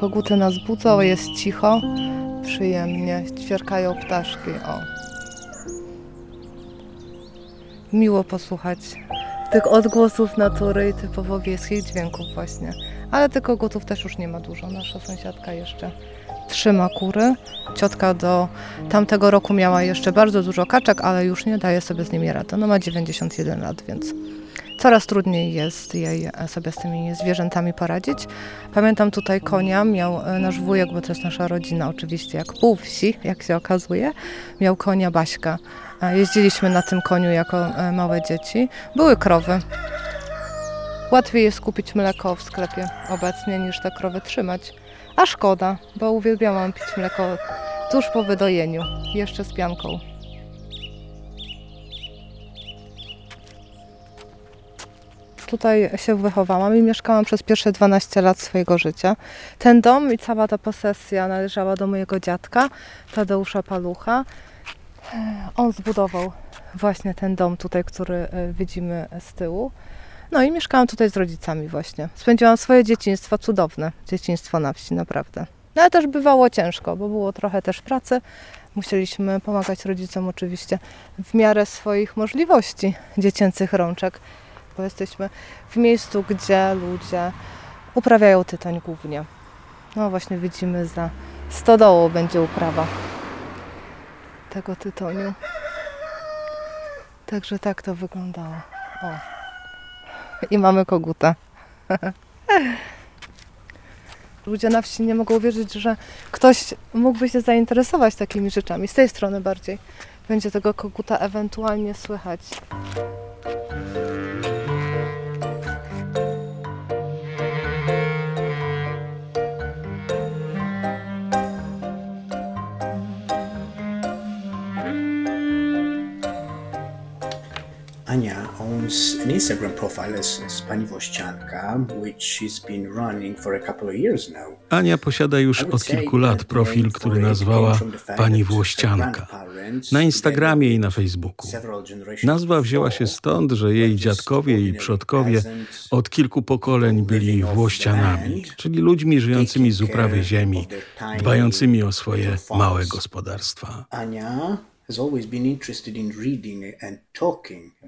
Koguty nas budzą, jest cicho, przyjemnie, ćwierkają ptaszki. O. Miło posłuchać tych odgłosów natury i typowo wiejskich dźwięków właśnie. Ale tych kogutów też już nie ma dużo. Nasza sąsiadka jeszcze trzyma kury. Ciotka do tamtego roku miała jeszcze bardzo dużo kaczek, ale już nie daje sobie z nimi rady. No ma 91 lat, więc coraz trudniej jest jej sobie z tymi zwierzętami poradzić. Pamiętam tutaj konia, miał e, nasz wujek, bo to jest nasza rodzina oczywiście, jak pół wsi, jak się okazuje, miał konia Baśka. Jeździliśmy na tym koniu jako e, małe dzieci. Były krowy. Łatwiej jest kupić mleko w sklepie obecnie niż te krowy trzymać. A szkoda, bo uwielbiałam pić mleko tuż po wydojeniu, jeszcze z pianką. Tutaj się wychowałam i mieszkałam przez pierwsze 12 lat swojego życia. Ten dom i cała ta posesja należała do mojego dziadka, Tadeusza Palucha. On zbudował właśnie ten dom tutaj, który e, widzimy z tyłu. No i mieszkałam tutaj z rodzicami właśnie. Spędziłam swoje dzieciństwo cudowne, dzieciństwo na wsi, naprawdę. No ale też bywało ciężko, bo było trochę też pracy. Musieliśmy pomagać rodzicom oczywiście w miarę swoich możliwości dziecięcych rączek, bo jesteśmy w miejscu, gdzie ludzie uprawiają tytoń głównie. No właśnie widzimy za stodołą będzie uprawa tego tytoniu. Także tak to wyglądało. O. I mamy koguta. Ludzie na wsi nie mogą wierzyć, że ktoś mógłby się zainteresować takimi rzeczami. Z tej strony bardziej będzie tego koguta ewentualnie słychać. Owns an Instagram profile as, as Pani Włościanka, which she's been running for a couple of years now. Ania posiada już od kilku lat profil, który nazwała Pani Włościanka. Na Instagramie i na Facebooku. Nazwa wzięła się stąd, że jej dziadkowie i przodkowie od kilku pokoleń byli Włościanami, czyli ludźmi żyjącymi z uprawy ziemi, dbającymi o swoje małe gospodarstwa. Ania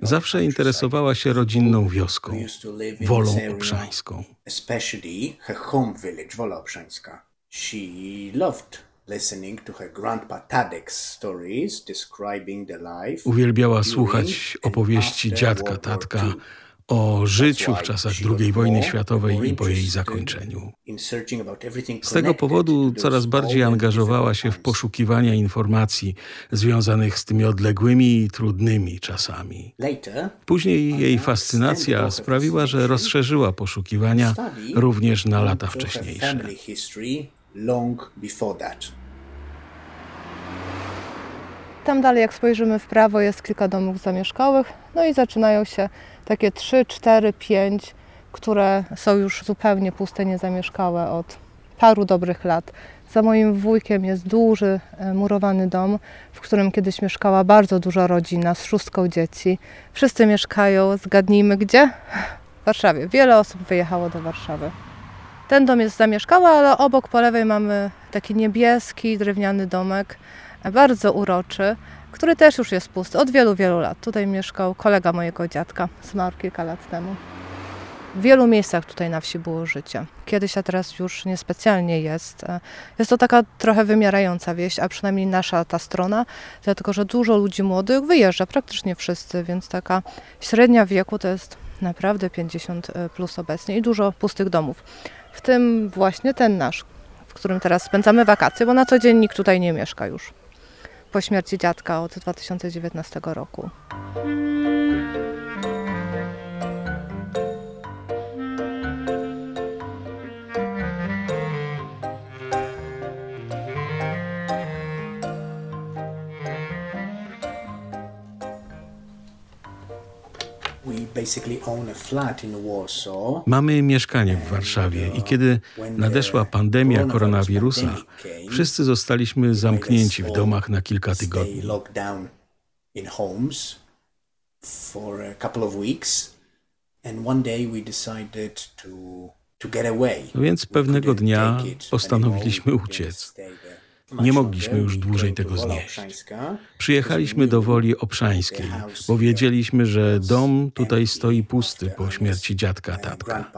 Zawsze interesowała się rodzinną wioską, wolą obszańską. Uwielbiała słuchać opowieści dziadka, tatka o życiu w czasach II wojny światowej i po jej zakończeniu. Z tego powodu coraz bardziej angażowała się w poszukiwania informacji związanych z tymi odległymi i trudnymi czasami. Później jej fascynacja sprawiła, że rozszerzyła poszukiwania również na lata wcześniejsze. Tam dalej, jak spojrzymy w prawo, jest kilka domów zamieszkałych, no i zaczynają się takie 3, 4, 5, które są już zupełnie puste, niezamieszkałe od paru dobrych lat. Za moim wujkiem jest duży e, murowany dom, w którym kiedyś mieszkała bardzo duża rodzina z szóstką dzieci. Wszyscy mieszkają, zgadnijmy gdzie? W Warszawie. Wiele osób wyjechało do Warszawy. Ten dom jest zamieszkały, ale obok po lewej mamy taki niebieski, drewniany domek, bardzo uroczy który też już jest pusty od wielu, wielu lat. Tutaj mieszkał kolega mojego dziadka, zmarł kilka lat temu. W wielu miejscach tutaj na wsi było życie. Kiedyś, a teraz już niespecjalnie jest. Jest to taka trochę wymierająca wieś, a przynajmniej nasza ta strona, dlatego że dużo ludzi młodych wyjeżdża, praktycznie wszyscy, więc taka średnia wieku to jest naprawdę 50 e, plus obecnie i dużo pustych domów. W tym właśnie ten nasz, w którym teraz spędzamy wakacje, bo na co dzień nikt tutaj nie mieszka już po śmierci dziadka od 2019 roku. Mamy mieszkanie w Warszawie i kiedy nadeszła pandemia koronawirusa, wszyscy zostaliśmy zamknięci w domach na kilka tygodni. No więc pewnego dnia postanowiliśmy uciec. Nie mogliśmy już dłużej tego znieść. Przyjechaliśmy do Woli Obszańskiej, bo wiedzieliśmy, że dom tutaj stoi pusty po śmierci dziadka tatka.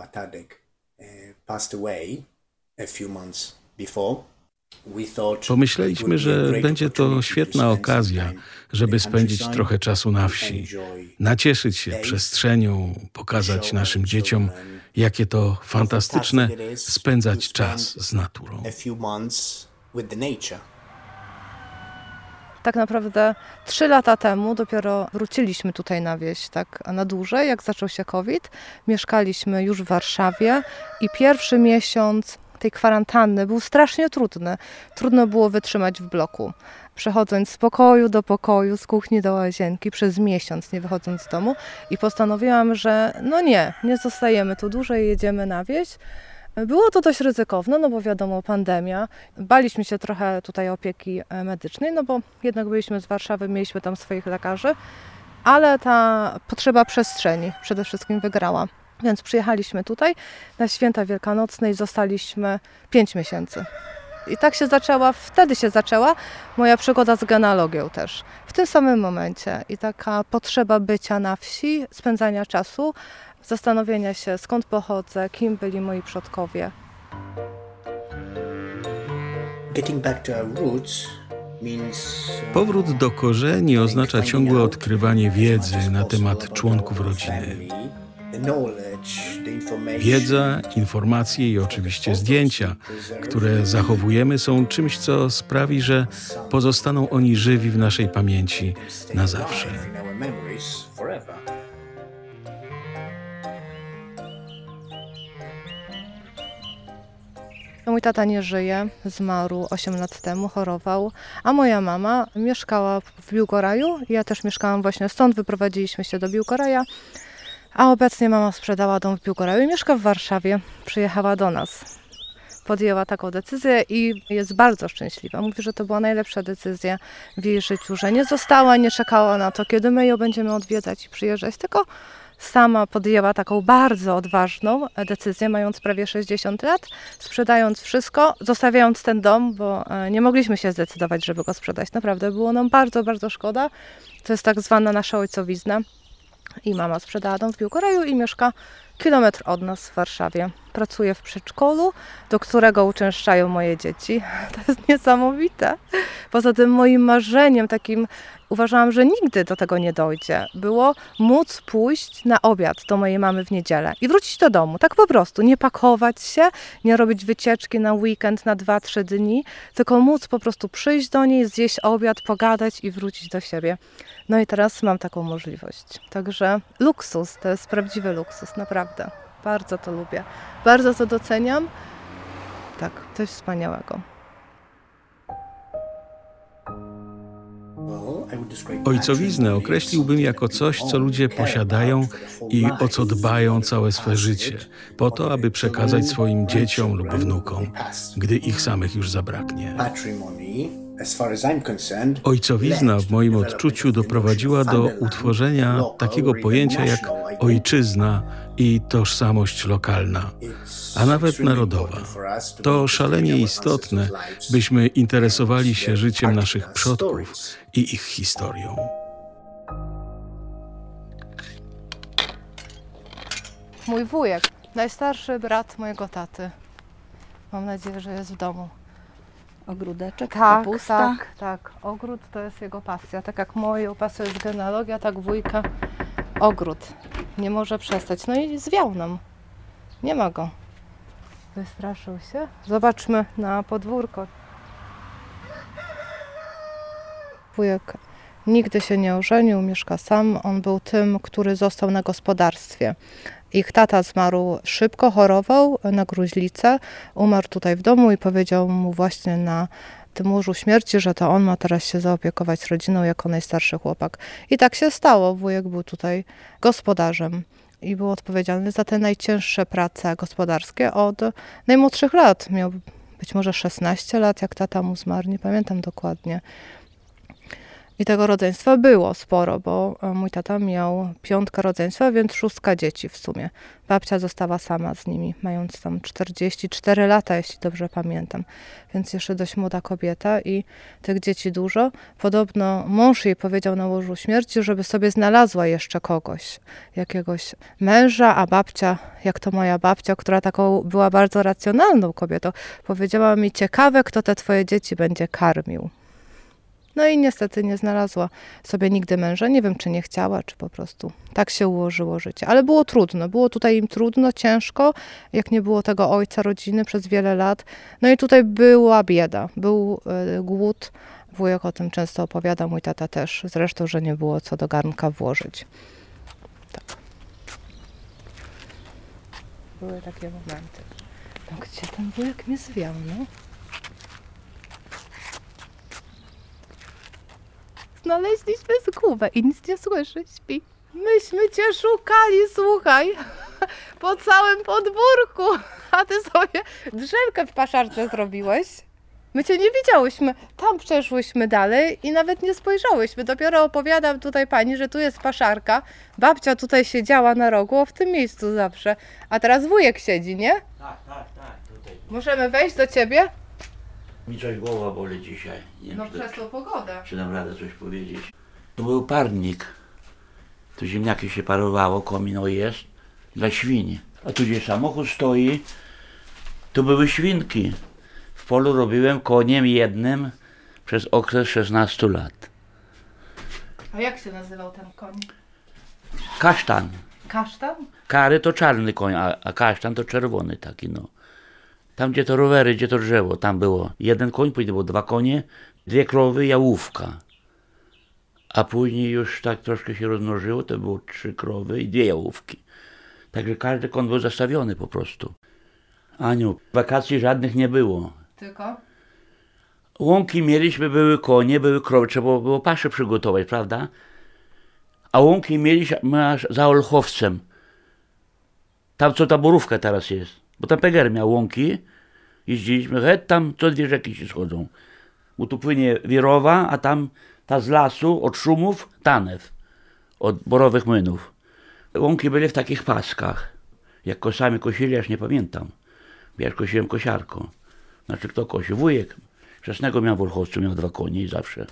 Pomyśleliśmy, że będzie to świetna okazja, żeby spędzić trochę czasu na wsi, nacieszyć się przestrzenią, pokazać naszym dzieciom, jakie to fantastyczne spędzać czas z naturą with the nature. Tak naprawdę trzy lata temu dopiero wróciliśmy tutaj na wieś, tak na dłużej, jak zaczął się COVID. Mieszkaliśmy już w Warszawie i pierwszy miesiąc tej kwarantanny był strasznie trudny. Trudno było wytrzymać w bloku. Przechodząc z pokoju do pokoju, z kuchni do łazienki przez miesiąc, nie wychodząc z domu i postanowiłam, że no nie, nie zostajemy tu dłużej, jedziemy na wieś. Było to dość ryzykowne, no bo wiadomo, pandemia. Baliśmy się trochę tutaj opieki e, medycznej, no bo jednak byliśmy z Warszawy, mieliśmy tam swoich lekarzy, ale ta potrzeba przestrzeni przede wszystkim wygrała. Więc przyjechaliśmy tutaj na święta wielkanocne i zostaliśmy 5 miesięcy. I tak się zaczęła, wtedy się zaczęła moja przygoda z genealogią też. W tym samym momencie. I taka potrzeba bycia na wsi, spędzania czasu, zastanowienia się, skąd pochodzę, kim byli moi przodkowie. Powrót do korzeni oznacza ciągłe odkrywanie wiedzy na temat członków rodziny. Wiedza, informacje i oczywiście zdjęcia, które zachowujemy, są czymś, co sprawi, że pozostaną oni żywi w naszej pamięci na zawsze. Mój tata nie żyje, zmarł 8 lat temu, chorował, a moja mama mieszkała w Biłgoraju. Ja też mieszkałam właśnie stąd, wyprowadziliśmy się do Biłgoraja, a obecnie mama sprzedała dom w Biłgoraju i mieszka w Warszawie. Przyjechała do nas. Podjęła taką decyzję i jest bardzo szczęśliwa. Mówi, że to była najlepsza decyzja w jej życiu, że nie została, nie czekała na to, kiedy my ją będziemy odwiedzać i przyjeżdżać, tylko sama podjęła taką bardzo odważną decyzję, mając prawie 60 lat, sprzedając wszystko, zostawiając ten dom, bo e, nie mogliśmy się zdecydować, żeby go sprzedać. Naprawdę było nam bardzo, bardzo szkoda. To jest tak zwana nasza ojcowizna. I mama sprzedała dom w Biłgoraju i mieszka kilometr od nas w Warszawie. Pracuję w przedszkolu, do którego uczęszczają moje dzieci. To jest niesamowite. Poza tym moim marzeniem takim uważałam, że nigdy do tego nie dojdzie. Było móc pójść na obiad do mojej mamy w niedzielę i wrócić do domu. Tak po prostu. Nie pakować się, nie robić wycieczki na weekend, na 2-3 dni, tylko móc po prostu przyjść do niej, zjeść obiad, pogadać i wrócić do siebie. No i teraz mam taką możliwość. Także luksus, to jest prawdziwy luksus, naprawdę. Bardzo to lubię. Bardzo to doceniam. Tak, coś wspaniałego. Ojcowiznę określiłbym jako coś, co ludzie posiadają i o co dbają całe swe życie, po to, aby przekazać swoim dzieciom lub wnukom, gdy ich samych już zabraknie. Ojcowizna w moim odczuciu doprowadziła do utworzenia takiego pojęcia jak ojczyzna i tożsamość lokalna, a nawet narodowa. To szalenie istotne, byśmy interesowali się życiem naszych przodków i ich historią. Mój wujek, najstarszy brat mojego taty. Mam nadzieję, że jest w domu. Ogródeczek, Tak, kapusta. tak, tak. Ogród to jest jego pasja. Tak jak moją pasją jest genealogia, tak wujka ogród. Nie może przestać. No i zwiał nam. Nie ma go. Wystraszył się. Zobaczmy na podwórko. Wujek nigdy się nie ożenił, mieszka sam. On był tym, który został na gospodarstwie. Ich tata zmarł szybko, chorował na gruźlicę. Umarł tutaj w domu i powiedział mu właśnie na tym łożu śmierci, że to on ma teraz się zaopiekować rodziną jako najstarszy chłopak. I tak się stało. Wujek był tutaj gospodarzem i był odpowiedzialny za te najcięższe prace gospodarskie od najmłodszych lat. Miał być może 16 lat, jak tata mu zmarł, nie pamiętam dokładnie. I tego rodzeństwa było sporo, bo e, mój tata miał piątkę rodzeństwa, więc szóstka dzieci w sumie. Babcia została sama z nimi, mając tam 44 lata, jeśli dobrze pamiętam. Więc jeszcze dość młoda kobieta i tych dzieci dużo. Podobno mąż jej powiedział na łożu śmierci, żeby sobie znalazła jeszcze kogoś, jakiegoś męża, a babcia, jak to moja babcia, która taką była bardzo racjonalną kobietą, powiedziała mi: Ciekawe, kto te twoje dzieci będzie karmił. No i niestety nie znalazła sobie nigdy męża. Nie wiem, czy nie chciała, czy po prostu tak się ułożyło życie. Ale było trudno. Było tutaj im trudno, ciężko, jak nie było tego ojca rodziny przez wiele lat. No i tutaj była bieda, był y, głód. Wujek o tym często opowiada, mój tata też. Zresztą, że nie było co do garnka włożyć. Tak. Były takie momenty. No gdzie ten wujek mnie zwiał, no? Znaleźliśmy zgubę i nic nie słyszy, śpi. Myśmy cię szukali, słuchaj, po całym podwórku, a ty sobie drzemkę w paszarce zrobiłeś. My cię nie widziałyśmy. Tam przeszłyśmy dalej i nawet nie spojrzałyśmy. Dopiero opowiadam tutaj pani, że tu jest paszarka. Babcia tutaj siedziała na rogu, o w tym miejscu zawsze. A teraz wujek siedzi, nie? Tak, tak, tak, tutaj. Możemy wejść do ciebie? Mi coś głowa boli dzisiaj. Nie No czy, przez tą pogodę. czy dam radę coś powiedzieć. Tu był parnik. Tu ziemniaki się parowało, komino jest dla świni. A tu gdzie samochód stoi, tu były świnki. W polu robiłem koniem jednym przez okres 16 lat. A jak się nazywał ten koń? Kasztan. Kasztan? Kary to czarny koń, a, a kasztan to czerwony taki, no. Tam gdzie to rowery, gdzie to drzewo, tam było jeden koń, później było dwa konie, dwie krowy, jałówka. A później już tak troszkę się rozmnożyło, to było trzy krowy i dwie jałówki. Także każdy koń był zastawiony po prostu. Aniu, wakacji żadnych nie było. Tylko? Łąki mieliśmy, były konie, były krowy, trzeba było paszę przygotować, prawda? A łąki mieliśmy aż za Olchowcem. Tam co ta borówka teraz jest. Bo tam Peger miał łąki. Jeździliśmy, het tam co dwie rzeki się schodzą. Bo tu płynie Wirowa, a tam ta z lasu, od szumów, Tanew. Od borowych młynów. Łąki byli w takich paskach. Jak kosami kosili, aż nie pamiętam. Ja kosiłem kosiarką. Znaczy kto kosił? Wujek. Czesnego miał w Olchowcu, miał dwa konie i zawsze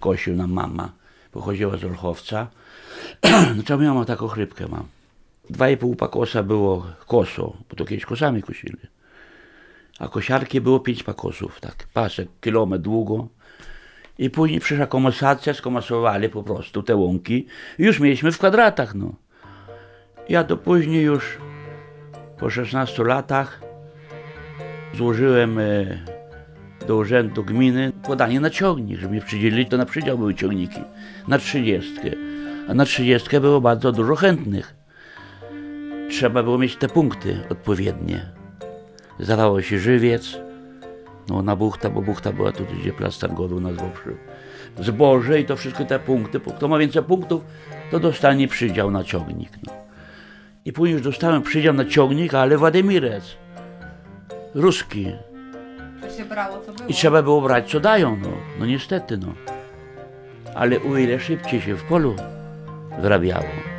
kosił nam mama. Pochodziła z Olchowca. no ja mam taką chrypkę mam? Dwa i pół pakosa było koso, bo to kiedyś kosami kosili. A kosiarki było pięć pakosów, tak. Pasek, kilometr długo. I później przyszła komasacja, skomasowali po prostu te łąki. Już mieliśmy w kwadratach, no. Ja to później już po 16 latach złożyłem e, do urzędu gminy podanie na ciągnik, żeby mnie przydzielili, to na przydział były ciągniki, na 30. A na 30 było bardzo dużo chętnych. Trzeba było mieć te punkty odpowiednie. Zdawało się żywiec, no na buchta, bo buchta była tu, gdzie plac targowy u nas w Woprzy. Zboże i to wszystko te punkty. Kto ma więcej punktów, to dostanie przydział na ciągnik. No. I później już dostałem przydział na ciągnik, ale Władimirec. Ruski. Brało. I trzeba było brać, co dają, no. No niestety, no. Ale o ile szybciej się w polu wyrabiało.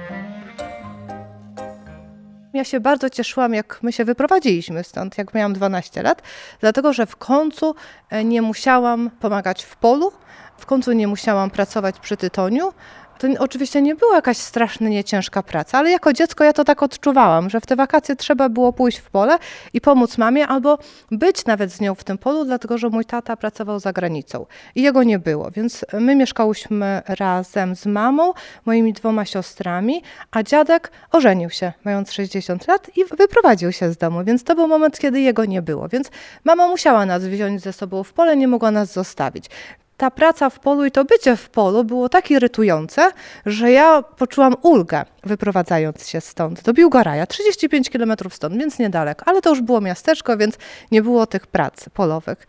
Ja się bardzo cieszyłam, jak my się wyprowadziliśmy stąd, jak miałam 12 lat, dlatego że w końcu e, nie musiałam pomagać w polu, w końcu nie musiałam pracować przy tytoniu. To oczywiście nie była jakaś strasznie nieciężka praca, ale jako dziecko ja to tak odczuwałam, że w te wakacje trzeba było pójść w pole i pomóc mamie albo być nawet z nią w tym polu, dlatego że mój tata pracował za granicą i jego nie było, więc my mieszkałyśmy razem z mamą, moimi dwoma siostrami, a dziadek ożenił się, mając 60 lat i wyprowadził się z domu, więc to był moment, kiedy jego nie było, więc mama musiała nas wziąć ze sobą w pole, nie mogła nas zostawić ta praca w polu i to bycie w polu było tak irytujące, że ja poczułam ulgę wyprowadzając się stąd do Biłgoraja, 35 km stąd, więc niedaleko, ale to już było miasteczko, więc nie było tych prac polowych.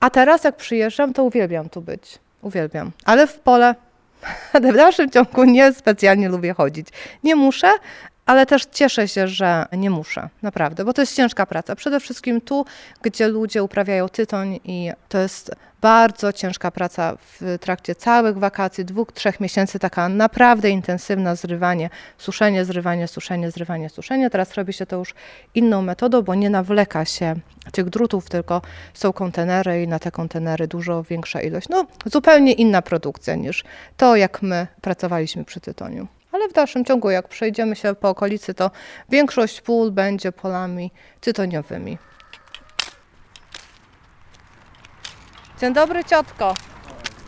A teraz jak przyjeżdżam, to uwielbiam tu być. Uwielbiam. Ale w pole w dalszym ciągu nie specjalnie lubię chodzić. Nie muszę, ale też cieszę się, że nie muszę, naprawdę, bo to jest ciężka praca. Przede wszystkim tu, gdzie ludzie uprawiają tytoń i to jest bardzo ciężka praca w trakcie całych wakacji, dwóch, trzech miesięcy, taka naprawdę intensywna zrywanie, suszenie, zrywanie, suszenie, zrywanie, suszenie. Teraz robi się to już inną metodą, bo nie nawleka się tych drutów, tylko są kontenery i na te kontenery dużo większa ilość. No, zupełnie inna produkcja niż to, jak my pracowaliśmy przy tytoniu. Ale w dalszym ciągu, jak przejdziemy się po okolicy, to większość pól będzie polami tytoniowymi. Dzień dobry, ciotko.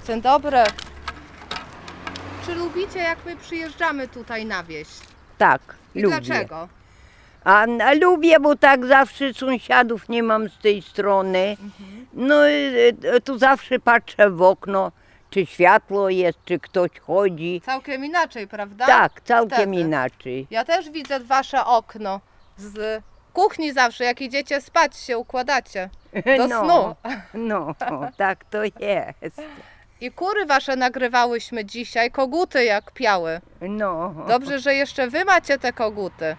Dzień dobry. Czy lubicie, jak my przyjeżdżamy tutaj na wieś? Tak, I lubię. dlaczego? A, a lubię, bo tak zawsze sąsiadów nie mam z tej strony. No i e, tu zawsze patrzę w okno, czy światło jest, czy ktoś chodzi. Całkiem inaczej, prawda? Tak, całkiem Wtedy. inaczej. Ja też widzę wasze okno z kuchni zawsze, jak idziecie spać, się układacie do no, snu. No, tak to jest. I kury wasze nagrywałyśmy dzisiaj, koguty jak piały. No, Dobrze, że jeszcze wy macie te koguty,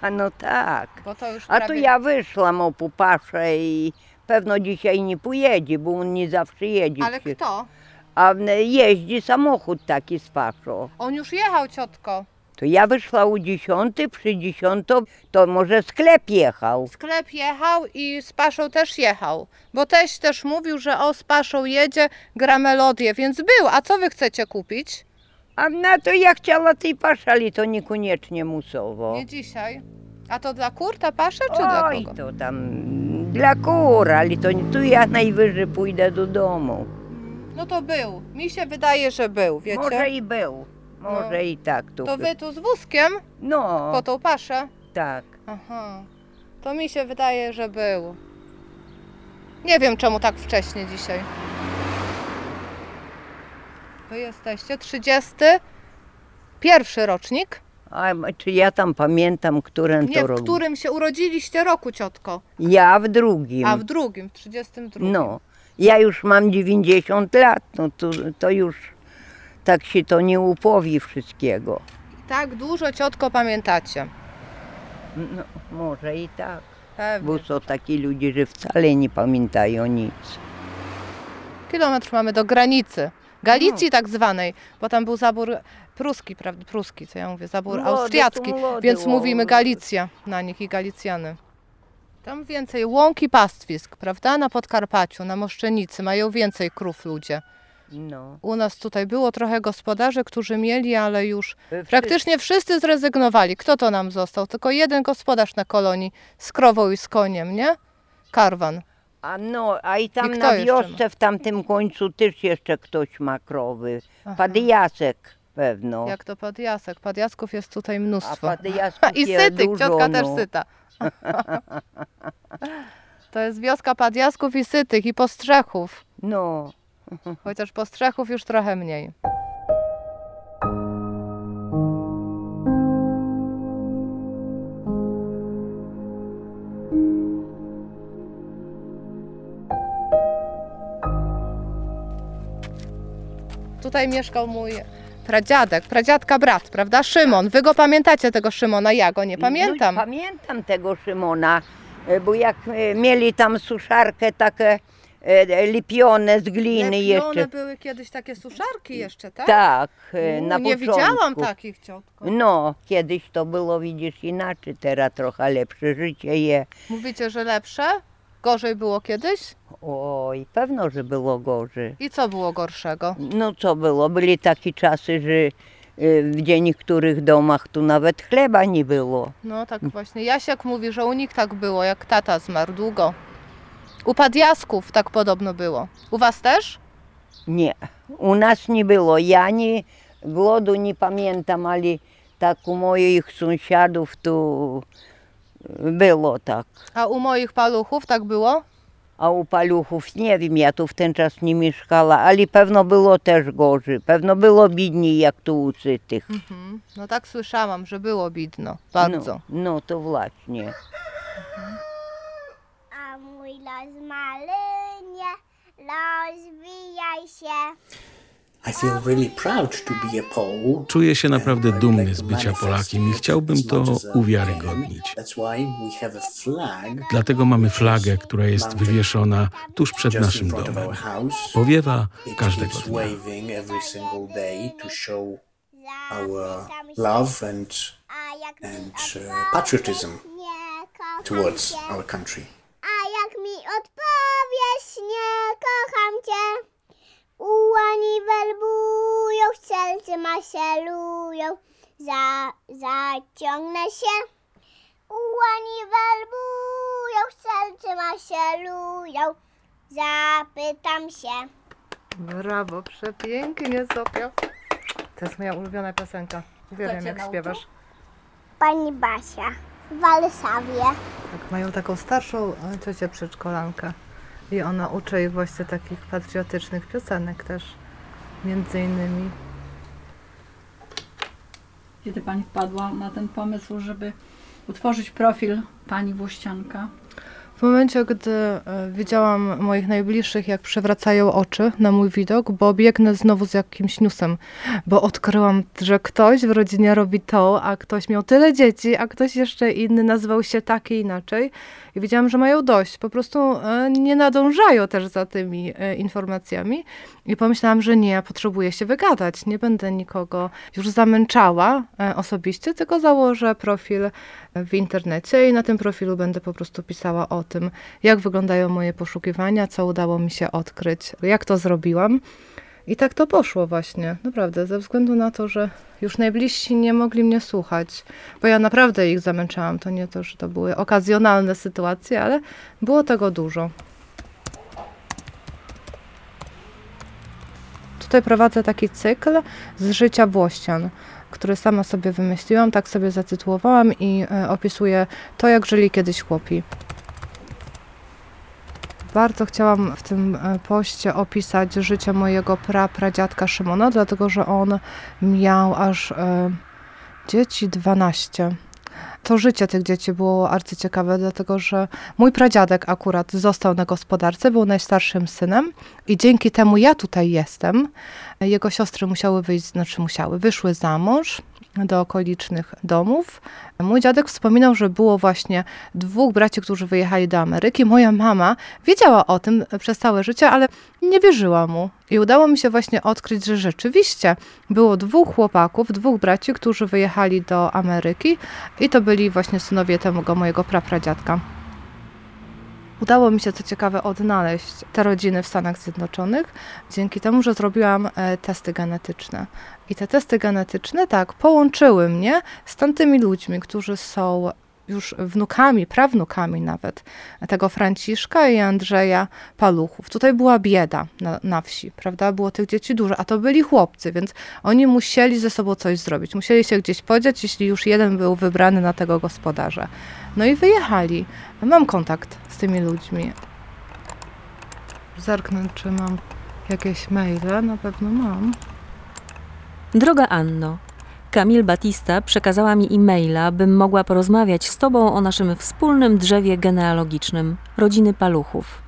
a, no tak. bo to już A to prawie... ja wyszłam o pupasze i pewno dzisiaj nie pojedzie, bo on nie zawsze jedzie. Ale kto? A m, jeździ samochód taki z paszą. On już jechał, ciotko. To ja wyszła o 10, przy 10 to może sklep jechał. Sklep jechał i z Paszą też jechał, bo teś też mówił, że o z Paszą jedzie, gra melodię, więc był. A co wy chcecie kupić? A na to ja chciała tej paszy, ale to niekoniecznie musowo. Nie dzisiaj. A to dla kur ta Pasza, czy dla Oj, kogo? to tam dla kur, ale to tu ja najwyżej pójdę do domu. No to był. Mi się wydaje, że był, wiecie? Może i był, może No. i tak tu. To wy tu z wózkiem No, po tą Paszę? tak. Aha. To mi się wydaje, że był. Nie wiem czemu tak wcześnie dzisiaj. Wy jesteście 30. Pierwszy rocznik? A czy ja tam pamiętam, którym Nie, to w którym się urodziliście roku, ciotko. Ja w drugim. A w drugim, w 32. No, ja już mam 90 lat, no to, to już tak się to nie upowi wszystkiego. Tak dużo, ciotko, pamiętacie. No, może i tak, Pewnie. bo są taki ludzie, że wcale nie pamiętają nic. Kilometr mamy do granicy. Galicji tak zwanej, bo tam był zabór pruski, prawda? Pruski, co ja mówię, zabór Młody, austriacki, młody, więc mówimy Galicja na nich i Galicjany. Tam więcej łąki pastwisk, prawda? Na Podkarpaciu, na Moszczenicy mają więcej krów ludzie. No. U nas tutaj było trochę gospodarzy, którzy mieli, ale już Wszyscy- praktycznie wszyscy zrezygnowali. Kto to nam został? Tylko jeden gospodarz na kolonii z krową i z koniem, nie? Karwan. A no, a i tam I na wiosce w tamtym końcu też jeszcze ktoś ma krowy. Aha. Padjasek pewno. Jak to padjasek? Padjasków jest tutaj A mnóstwo. padjasków I sytyk, dużo, ciotka też no. syta. To jest wioska Padjasków i Sytych i Postrzechów. No, Chociaż Postrzechów już trochę mniej. Tutaj mieszkał mój pradziadek, pradziadka brat, prawda? Szymon. Wy go pamiętacie, tego Szymona? Ja go nie pamiętam. No, pamiętam tego Szymona, e, bo jak e, mieli tam suszarkę takie e, lipione z gliny Lepione jeszcze. były kiedyś takie suszarki jeszcze, tak? Tak, U, na nie początku. widziałam takich, ciotko. No, kiedyś to było, widzisz, inaczej, teraz trochę lepsze życie je. Mówicie, że lepsze? Gorzej było kiedyś? Oj, pewno, że było gorzej. I co było gorszego? No co było, byli takie czasy, że e, w niektórych domach tu nawet chleba nie było. No tak właśnie. Jasiek mówi, że u nich tak było, jak tata zmarł długo. U Padjasków tak podobno było. U was też? Nie, u nas nie było. Ja nie, głodu nie pamiętam, ale tak u moich sąsiadów tu było tak. A u moich paluchów tak było? A u paluchów nie wiem, ja tu w ten czas nie mieszkała, ale pewno było też gorzej. Pewno było biedniej jak tu u sytych. Mhm. No tak słyszałam, że było bidno. Bardzo. No, no to właśnie. A mój los malynie, rozwijaj się. Czuję się naprawdę dumny z bycia Polakiem i chciałbym to uwiarygodnić. can. That's why we have a flag Dlatego mamy flagę, która jest wywieszona tuż przed naszym domem. Powiewa każdego dnia. our love and and uh, patriotism towards our country. A jak mi odpowiesz, nie kocham cię. Ułani welbują, strzelcy maszerują, za, zaciągnę się. Ułani welbują, strzelcy maszerują, zapytam się. Brawo, przepięknie, Zofia. To jest moja ulubiona piosenka. Uwielbiam, jak śpiewasz. Pani Basia w Warszawie. Tak, mają taką starszą e, ciocię przedszkolankę i ona uczy ich właśnie takich patriotycznych piosenek też, między innymi. Kiedy pani wpadła na ten pomysł, żeby utworzyć profil pani Włościanka? W momencie, gdy e, widziałam moich najbliższych, jak przewracają oczy na mój widok, bo biegnę znowu z jakimś newsem, bo odkryłam, że ktoś w rodzinie robi to, a ktoś miał tyle dzieci, a ktoś jeszcze inny nazywał się tak i inaczej. I wiedziałam, że mają dość, po prostu e, nie nadążają też za tymi e, informacjami. I pomyślałam, że nie, potrzebuję się wygadać, nie będę nikogo już zamęczała e, osobiście, tylko założę profil w internecie i na tym profilu będę po prostu pisała o tym, jak wyglądają moje poszukiwania, co udało mi się odkryć, jak to zrobiłam. I tak to poszło właśnie, naprawdę, ze względu na to, że już najbliżsi nie mogli mnie słuchać, bo ja naprawdę ich zamęczałam. To nie to, że to były okazjonalne sytuacje, ale było tego dużo. Tutaj prowadzę taki cykl z życia Włościan, który sama sobie wymyśliłam, tak sobie zatytułowałam i e, opisuję to, jak żyli kiedyś chłopi. Bardzo chciałam w tym e, poście opisać życie mojego pra, pradziadka Szymona, dlatego że on miał aż e, dzieci 12. To życie tych dzieci było arcyciekawe, dlatego że mój pradziadek akurat został na gospodarce, był najstarszym synem i dzięki temu ja tutaj jestem. Jego siostry musiały wyjść, znaczy musiały, wyszły za mąż do okolicznych domów. Mój dziadek wspominał, że było właśnie dwóch braci, którzy wyjechali do Ameryki. Moja mama wiedziała o tym przez całe życie, ale nie wierzyła mu. I udało mi się właśnie odkryć, że rzeczywiście było dwóch chłopaków, dwóch braci, którzy wyjechali do Ameryki i to byli właśnie synowie tego mojego prapradziadka. Udało mi się, co ciekawe, odnaleźć te rodziny w Stanach Zjednoczonych dzięki temu, że zrobiłam e, testy genetyczne. I te testy genetyczne, tak, połączyły mnie z tamtymi ludźmi, którzy są już wnukami, prawnukami nawet tego Franciszka i Andrzeja Paluchów. Tutaj była bieda na, na wsi, prawda? Było tych dzieci dużo, a to byli chłopcy, więc oni musieli ze sobą coś zrobić. Musieli się gdzieś podziać, jeśli już jeden był wybrany na tego gospodarza. No i wyjechali. Mam kontakt z tymi ludźmi. Zerknę, czy mam jakieś maile. Na pewno mam. Droga Anno, Kamil Batista przekazała mi e-maila, bym mogła porozmawiać z Tobą o naszym wspólnym drzewie genealogicznym rodziny Paluchów.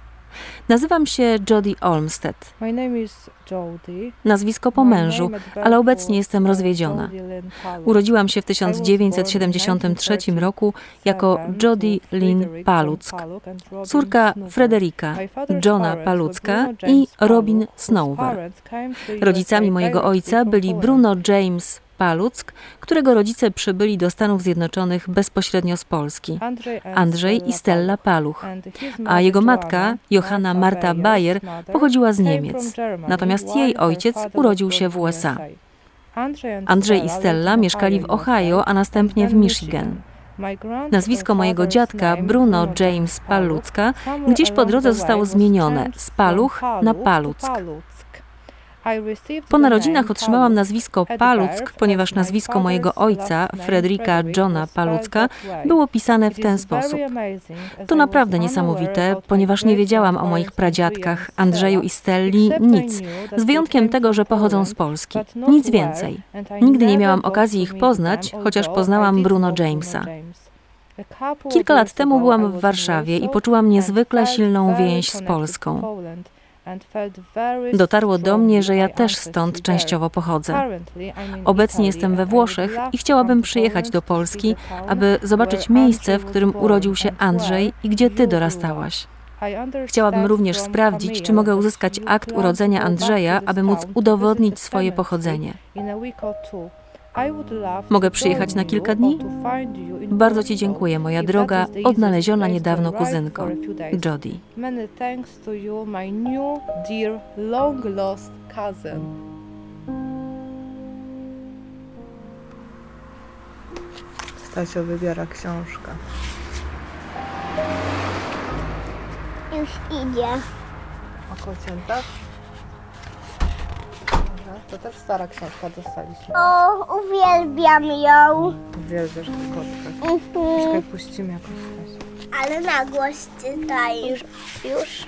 Nazywam się Jodie Olmsted. Nazwisko po mężu, ale obecnie jestem rozwiedziona. Urodziłam się w 1973 roku jako Jodie Lynn Paluck, córka Frederika, Johna Palucka i Robin Snower. Rodzicami mojego ojca byli Bruno James Paluck, którego rodzice przybyli do Stanów Zjednoczonych bezpośrednio z Polski. Andrzej i Stella Paluch, a jego matka, Johanna Marta Bayer, pochodziła z Niemiec. Natomiast jej ojciec urodził się w USA. Andrzej i Stella mieszkali w Ohio, a następnie w Michigan. Nazwisko mojego dziadka, Bruno James Palucka, gdzieś po drodze zostało zmienione z Paluch na Paluck. Po narodzinach otrzymałam nazwisko Paluck, ponieważ nazwisko mojego ojca, Fredrika Johna Palucka, było pisane w ten sposób. To naprawdę niesamowite, ponieważ nie wiedziałam o moich pradziadkach, Andrzeju i Stelli, nic, z wyjątkiem tego, że pochodzą z Polski. Nic więcej. Nigdy nie miałam okazji ich poznać, chociaż poznałam Bruno Jamesa. Kilka lat temu byłam w Warszawie i poczułam niezwykle silną więź z Polską. Dotarło do mnie, że ja też stąd częściowo pochodzę. Obecnie jestem we Włoszech i chciałabym przyjechać do Polski, aby zobaczyć miejsce, w którym urodził się Andrzej i gdzie ty dorastałaś. Chciałabym również sprawdzić, czy mogę uzyskać akt urodzenia Andrzeja, aby móc udowodnić swoje pochodzenie. Mogę przyjechać na kilka dni? Bardzo Ci dziękuję, moja droga, odnaleziona niedawno kuzynko, Jody. Stasio wybiera książkę. Już idzie. O kociętach? Aha, To też stara książka dostaliśmy. O, uwielbiam ją. Uwielbiasz tę kotkę. Mhm. Czekaj, puścimy jakąś Stasię. Ale na głos czytaj. Już, już.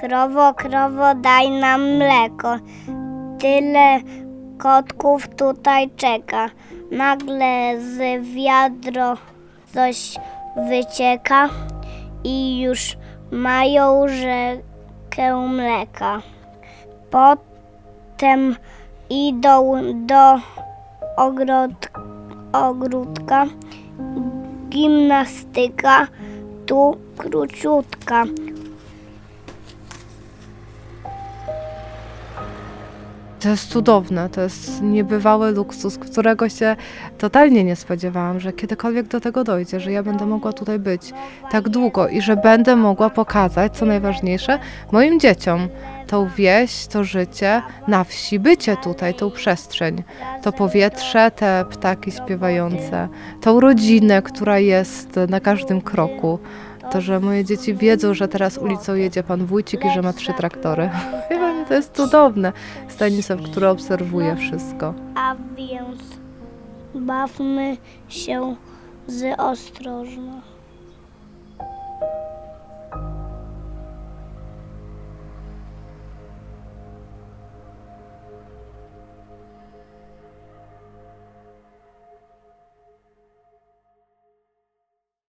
Krowo, krowo, daj nam mleko. Tyle kotków tutaj czeka. Nagle z wiadro coś wycieka i już mają rzekę mleka. Potem idą do ogród, ogródka gimnastyka tu króciutka. To jest cudowne, to jest niebywały luksus, którego się totalnie nie spodziewałam, że kiedykolwiek do tego dojdzie, że ja będę mogła tutaj być tak długo i że będę mogła pokazać, co najważniejsze, moim dzieciom tą wieś, to życie na wsi, bycie tutaj, tą przestrzeń, to powietrze, te ptaki śpiewające, tą rodzinę, która jest na każdym kroku to, że moje dzieci wiedzą, że teraz ulicą jedzie pan Wójcik i że ma trzy traktory. Chyba to jest cudowne. Stanisław, który obserwuje wszystko. A więc bawmy się z ostrożnością.